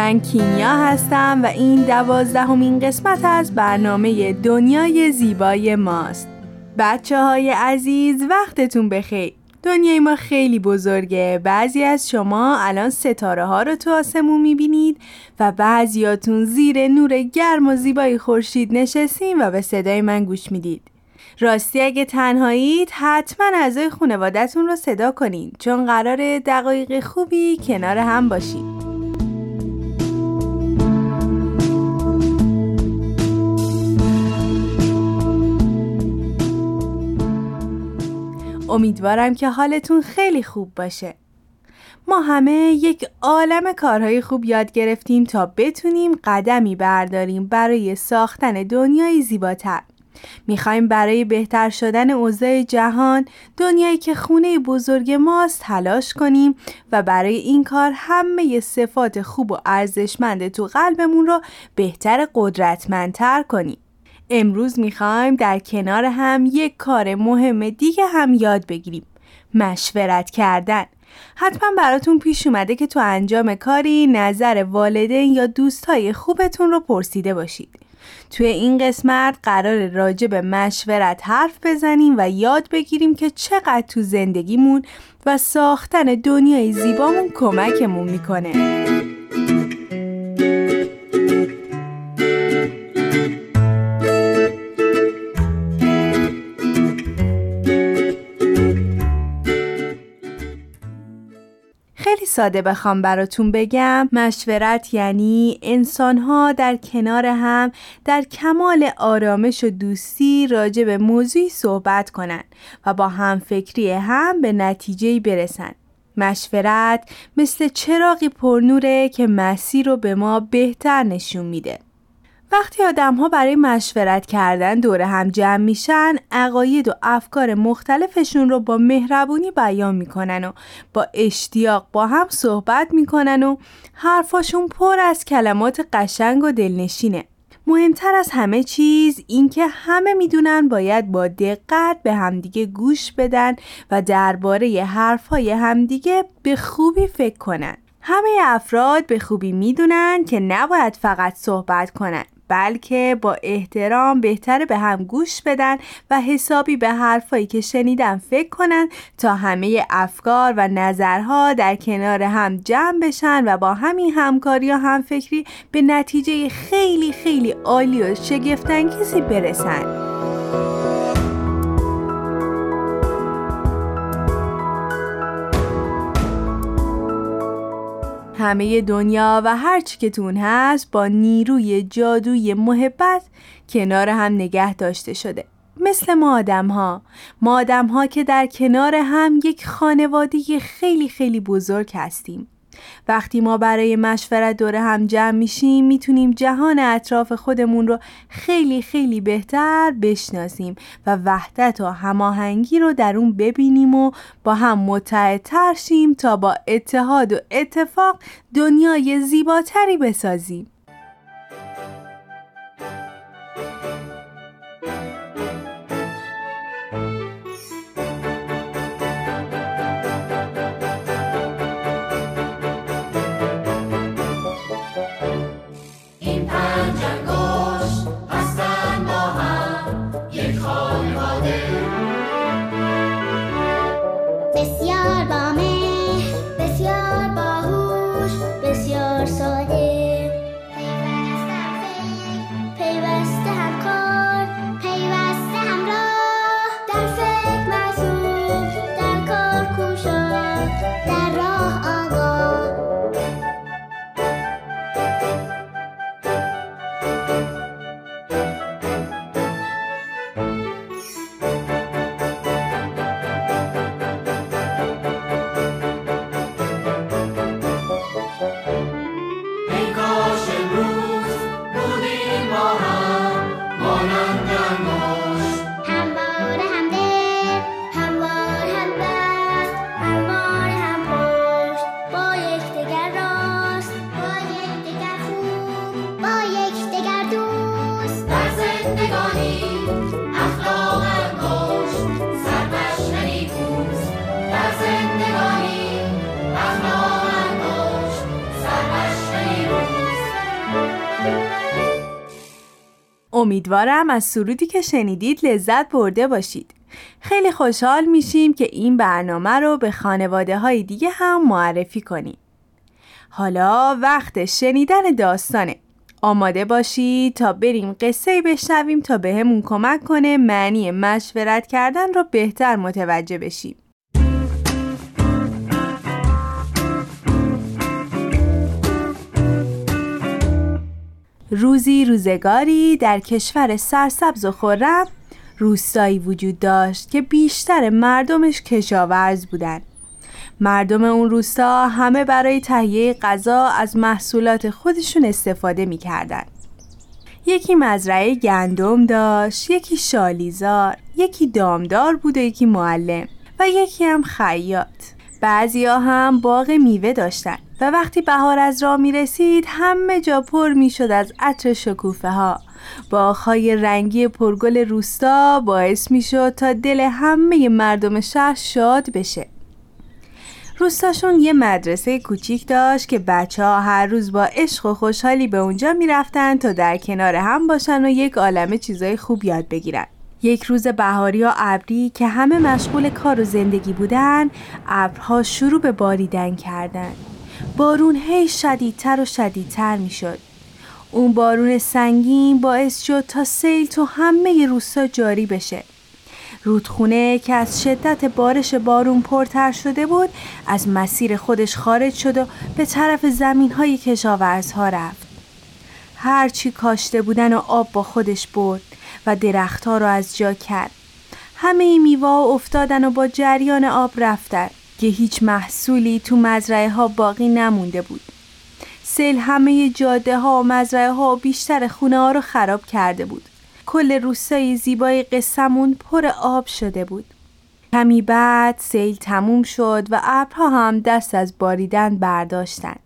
من کینیا هستم و این دوازدهمین قسمت از برنامه دنیای زیبای ماست. بچه های عزیز وقتتون بخیر. دنیای ما خیلی بزرگه. بعضی از شما الان ستاره ها رو تو آسمون می‌بینید و بعضیاتون زیر نور گرم و زیبای خورشید نشستین و به صدای من گوش می‌دید. راستی اگه تنهایید حتما اعضای خانوادتون رو صدا کنید چون قرار دقایق خوبی کنار هم باشید امیدوارم که حالتون خیلی خوب باشه. ما همه یک عالم کارهای خوب یاد گرفتیم تا بتونیم قدمی برداریم برای ساختن دنیای زیباتر. می‌خوایم برای بهتر شدن اوضاع جهان دنیایی که خونه بزرگ ماست تلاش کنیم و برای این کار همه صفات خوب و ارزشمند تو قلبمون رو بهتر قدرتمندتر کنیم. امروز می‌خوایم در کنار هم یک کار مهم دیگه هم یاد بگیریم. مشورت کردن. حتما براتون پیش اومده که تو انجام کاری نظر والدین یا دوستای خوبتون رو پرسیده باشید. توی این قسمت قرار راجع به مشورت حرف بزنیم و یاد بگیریم که چقدر تو زندگیمون و ساختن دنیای زیبامون کمکمون می‌کنه. خیلی ساده بخوام براتون بگم. مشورت یعنی انسانها در کنار هم در کمال آرامش و دوستی راجع به موضوعی صحبت کنن و با هم فکری هم به نتیجه برسن. مشورت مثل چراغی پرنوره که مسیر رو به ما بهتر نشون میده. وقتی آدم ها برای مشورت کردن دور هم جمع میشن عقاید و افکار مختلفشون رو با مهربونی بیان می‌کنن و با اشتیاق با هم صحبت می‌کنن و حرفاشون پر از کلمات قشنگ و دلنشینه. مهمتر از همه چیز اینکه همه می‌دونن باید با دقت به همدیگه گوش بدن و درباره حرفهای همدیگه به خوبی فکر کنن. همه افراد به خوبی می‌دونن که نباید فقط صحبت کنن. بلکه با احترام بهتره به هم گوش بدن و حسابی به حرفایی که شنیدن فکر کنن تا همه افکار و نظرها در کنار هم جمع بشن و با همین همکاری و همفکری به نتیجه خیلی خیلی عالی و شگفتانگیزی برسن. همه دنیا و هر چی که تون هست با نیروی جادوی محبت کنار هم نگه داشته شده. مثل ما آدم ها ما آدم ها که در کنار هم یک خانواده خیلی خیلی بزرگ هستیم. وقتی ما برای مشورت دور هم جمع میشیم می‌تونیم جهان اطراف خودمون رو خیلی خیلی بهتر بشناسیم و وحدت و هماهنگی رو در اون ببینیم و با هم متحدتر شیم تا با اتحاد و اتفاق دنیای زیباتری بسازیم. امیدوارم از سرودی که شنیدید لذت برده باشید. خیلی خوشحال میشیم که این برنامه رو به خانواده های دیگه هم معرفی کنیم. حالا وقت شنیدن داستانه. آماده باشید تا بریم قصه بشنویم تا بهمون به کمک کنه معنی مشورت کردن رو بهتر متوجه بشیم. روزی روزگاری در کشور سرسبز و خورم روستایی وجود داشت که بیشتر مردمش کشاورز بودند. مردم اون روستا همه برای تهیه غذا از محصولات خودشون استفاده می‌کردن. یکی مزرعه گندم داشت، یکی شالیزار، یکی دامدار بود و یکی معلم و یکی هم خیاط. بعضیا هم باغ میوه داشتن و وقتی بهار از راه می رسید همه جا پر می شد از عطر شکوفه ها. باغهای رنگی پرگل روستا باعث می شد تا دل همه مردم شهر شاد بشه. روستاشون یه مدرسه کوچیک داشت که بچه ها هر روز با عشق و خوشحالی به اونجا می‌رفتن تا در کنار هم باشن و یک عالمه چیزای خوب یاد بگیرن. یک روز بهاری یا ابری که همه مشغول کار و زندگی بودن ابرها شروع به باریدن کردن. بارون هی شدیدتر و شدیدتر می‌شد. اون بارون سنگین باعث شد تا سیل تو همه روستا جاری بشه. رودخونه که از شدت بارش بارون پرتر شده بود از مسیر خودش خارج شد و به طرف زمین های کشاورزها رفت. هرچی کاشته بودن و آب با خودش برد و درختها را از جا کرد. همه میوا افتادن و با جریان آب رفتن. که هیچ محصولی تو مزرعه ها باقی نمونده بود. سیل همه جاده ها و مزرعه ها و بیشتر خونه ها رو خراب کرده بود. کل روستای زیبای قسمون پر آب شده بود. کمی بعد سیل تموم شد و ابرها هم دست از باریدن برداشتن.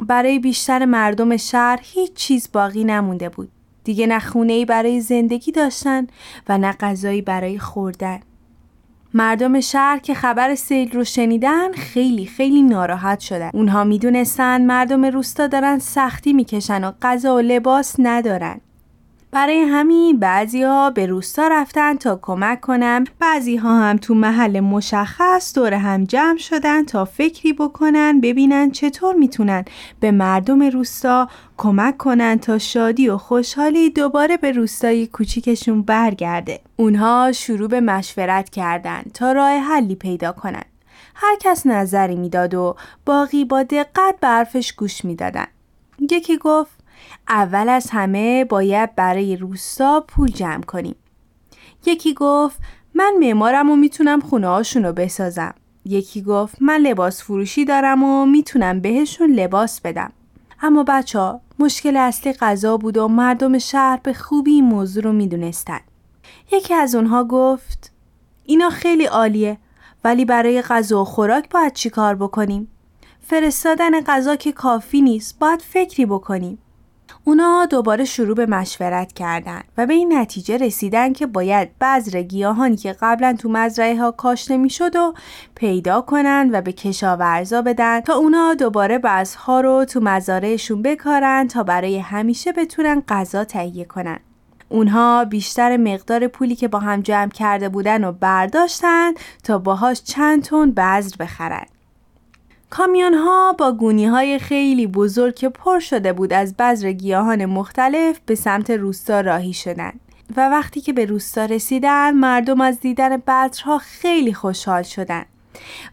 برای بیشتر مردم شهر هیچ چیز باقی نمونده بود. دیگه نه خونه برای زندگی داشتن و نه غذایی برای خوردن. مردم شهر که خبر سیل رو شنیدن خیلی خیلی ناراحت شدن. اونها می‌دونستن مردم روستا دارن سختی می‌کشن و غذا و لباس ندارن. برای همین بعضی ها به روستا رفتن تا کمک کنم بعضی ها هم تو محل مشخص دور هم جمع شدن تا فکری بکنن ببینن چطور می‌تونن به مردم روستا کمک کنن تا شادی و خوشحالی دوباره به روستای کوچیکشون برگرده. اونها شروع به مشورت کردن تا راه حلی پیدا کنن. هر کس نظری می‌داد و باقی با دقت به حرفش گوش می‌دادن. یکی گفت اول از همه باید برای روستا پول جمع کنیم. یکی گفت من معمارم و می‌تونم خونه هاشون بسازم. یکی گفت من لباس فروشی دارم و می‌تونم بهشون لباس بدم. اما بچه ها مشکل اصلی غذا بود و مردم شهر به خوبی این موضوع رو می‌دونستن. یکی از اونها گفت اینا خیلی عالیه ولی برای غذا و خوراک باید چی کار بکنیم؟ فرستادن غذا که کافی نیست باید فکری بکنیم. اونا دوباره شروع به مشورت کردن و به این نتیجه رسیدن که باید بذر گیاهانی که قبلا تو مزرعه ها کاشته می‌شد و پیدا کنن و به کشاورزا بدن تا اونا دوباره بذرها رو تو مزارعشون بکارن تا برای همیشه بتونن غذا تهیه کنن. اونها بیشتر مقدار پولی که با هم جمع کرده بودن و برداشتن تا باهاش چند تن بذر بخرن. کامیون ها با گونی های خیلی بزرگ که پر شده بود از بذر گیاهان مختلف به سمت روستا راهی شدند. و وقتی که به روستا رسیدن مردم از دیدن بذرها خیلی خوشحال شدند.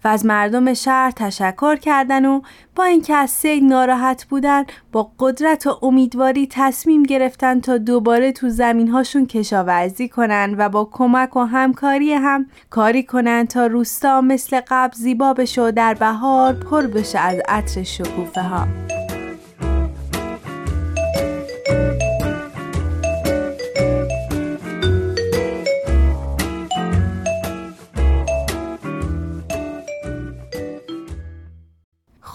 و از مردم شهر تشکر کردن و با اینکه از سیل ناراحت بودن با قدرت و امیدواری تصمیم گرفتن تا دوباره تو زمین هاشون کشاورزی کنن و با کمک و همکاری هم کاری کنن تا روستا مثل قبل زیبا بشه و در بهار پر بشه از عطر شکوفه ها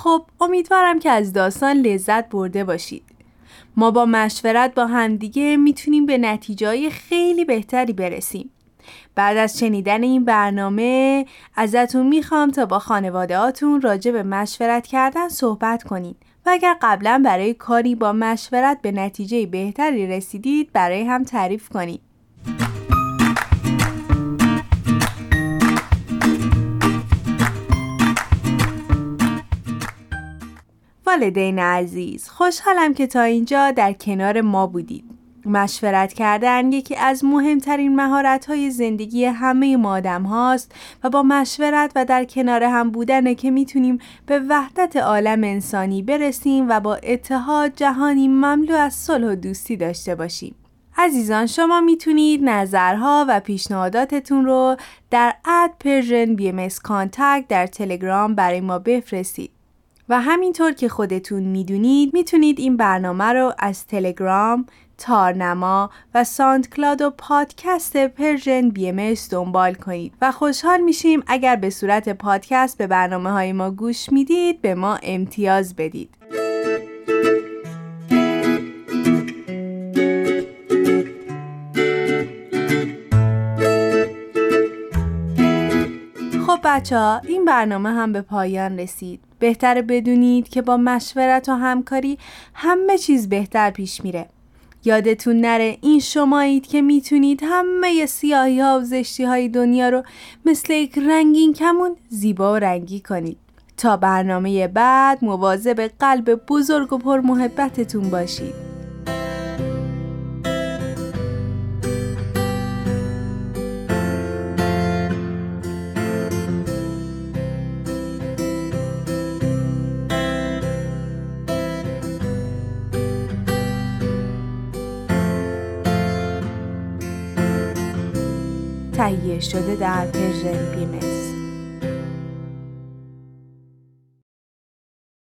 خب امیدوارم که از داستان لذت برده باشید. ما با مشورت با همدیگه می‌تونیم به نتیجه خیلی بهتری برسیم. بعد از شنیدن این برنامه ازتون می‌خوام تا با خانواده راجع به مشورت کردن صحبت کنید و اگر قبلا برای کاری با مشورت به نتیجه بهتری رسیدید برای هم تعریف کنید. والدین عزیز خوشحالم که تا اینجا در کنار ما بودید مشورت کردن یکی از مهمترین مهارت های زندگی همه ما آدم هاست و با مشورت و در کنار هم بودنه که می‌تونیم به وحدت عالم انسانی برسیم و با اتحاد جهانی مملو از صلح و دوستی داشته باشیم. عزیزان شما می‌تونید نظرها و پیشنهاداتتون رو در اد Persian BMS در تلگرام برای ما بفرستید. و همینطور که خودتون می‌دونید می‌تونید این برنامه رو از تلگرام، تارنما و SoundCloud و پادکست Persian BM دنبال کنید و خوشحال میشیم اگر به صورت پادکست به برنامه های ما گوش می‌دید به ما امتیاز بدید. بچه ها این برنامه هم به پایان رسید. بهتره بدونید که با مشورت و همکاری همه چیز بهتر پیش میره. یادتون نره این شمایید که می‌تونید همه سیاهی ها و زشتی های دنیا رو مثل یک رنگین کمون زیبا و رنگی کنید. تا برنامه بعد مواظب قلب بزرگ و پر محبتتون باشید. تهیه شده در پرژن بیمس